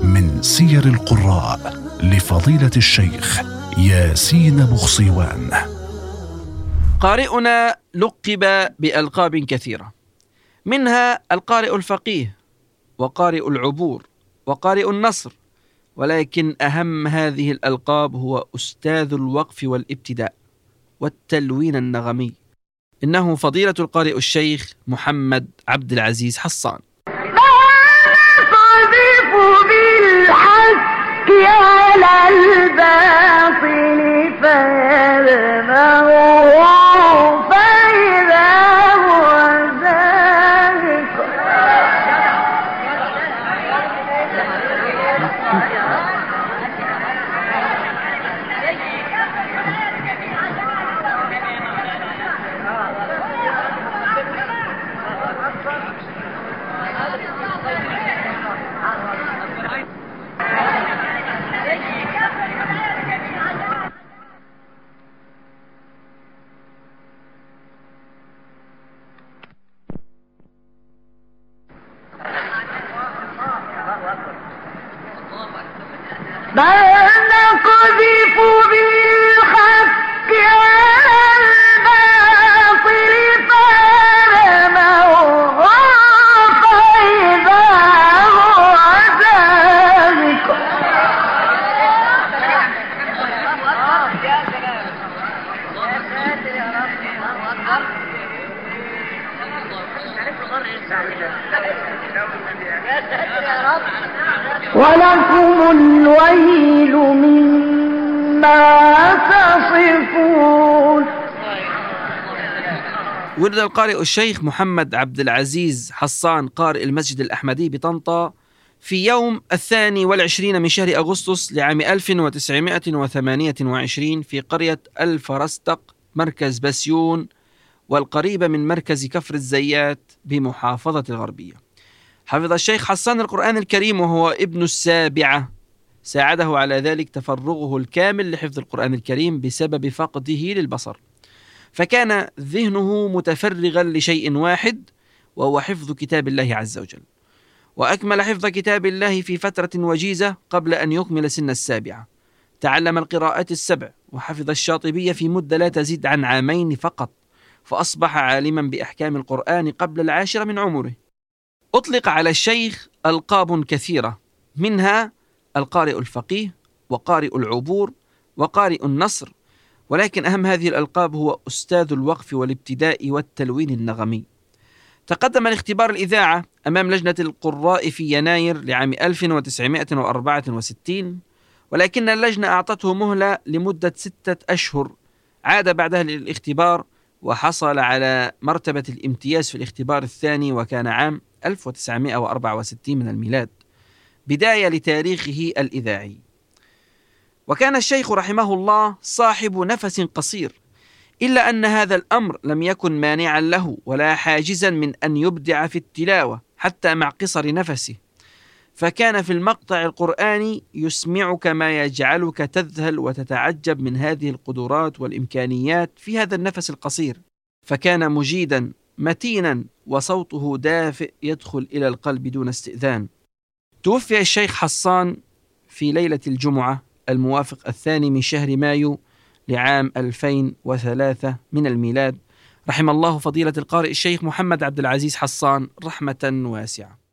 من سير القراء لفضيلة الشيخ ياسين بخصيوان. قارئنا لقب بألقاب كثيرة. منها القارئ الفقيه وقارئ العبور وقارئ النصر ولكن أهم هذه الألقاب هو أستاذ الوقف والابتداء والتلوين النغمي. إنه فضيلة القارئ الشيخ محمد عبد العزيز حصان. على الباطل فيدمغه بل نقذف بالحق على ولكم الويل مما تصفون. ولد القارئ الشيخ محمد عبد العزيز حصان قارئ المسجد الأحمدي بطنطا في يوم الثاني والعشرين من شهر أغسطس لعام 1928 في قرية الفرستق مركز بسيون والقريبة من مركز كفر الزيات بمحافظة الغربية. حفظ الشيخ حسان القرآن الكريم وهو ابن السابعة. ساعده على ذلك تفرغه الكامل لحفظ القرآن الكريم بسبب فقده للبصر. فكان ذهنه متفرغا لشيء واحد وهو حفظ كتاب الله عز وجل. وأكمل حفظ كتاب الله في فترة وجيزة قبل أن يكمل سن السابعة. تعلم القراءات السبع وحفظ الشاطبية في مدة لا تزيد عن عامين فقط. فأصبح عالما بأحكام القرآن قبل العاشرة من عمره. أطلق على الشيخ ألقاب كثيرة منها القارئ الفقيه وقارئ العبور وقارئ النصر ولكن أهم هذه الألقاب هو أستاذ الوقف والابتداء والتلوين النغمي. تقدم لاختبار الإذاعة أمام لجنة القراء في يناير لعام 1964 ولكن اللجنة أعطته مهلة لمدة ستة أشهر. عاد بعدها للاختبار وحصل على مرتبة الامتياز في الاختبار الثاني وكان عام 1964 من الميلاد بداية لتاريخه الإذاعي. وكان الشيخ رحمه الله صاحب نفس قصير إلا أن هذا الأمر لم يكن مانعا له ولا حاجزا من أن يبدع في التلاوة حتى مع قصر نفسه. فكان في المقطع القرآني يسمعك ما يجعلك تذهل وتتعجب من هذه القدرات والإمكانيات في هذا النفس القصير. فكان مجيدا متينا وصوته دافئ يدخل إلى القلب دون استئذان. توفي الشيخ حصان في ليلة الجمعة الموافق الثاني من شهر مايو لعام 2003 من الميلاد. رحم الله فضيلة القارئ الشيخ محمد عبد العزيز حصان رحمة واسعة.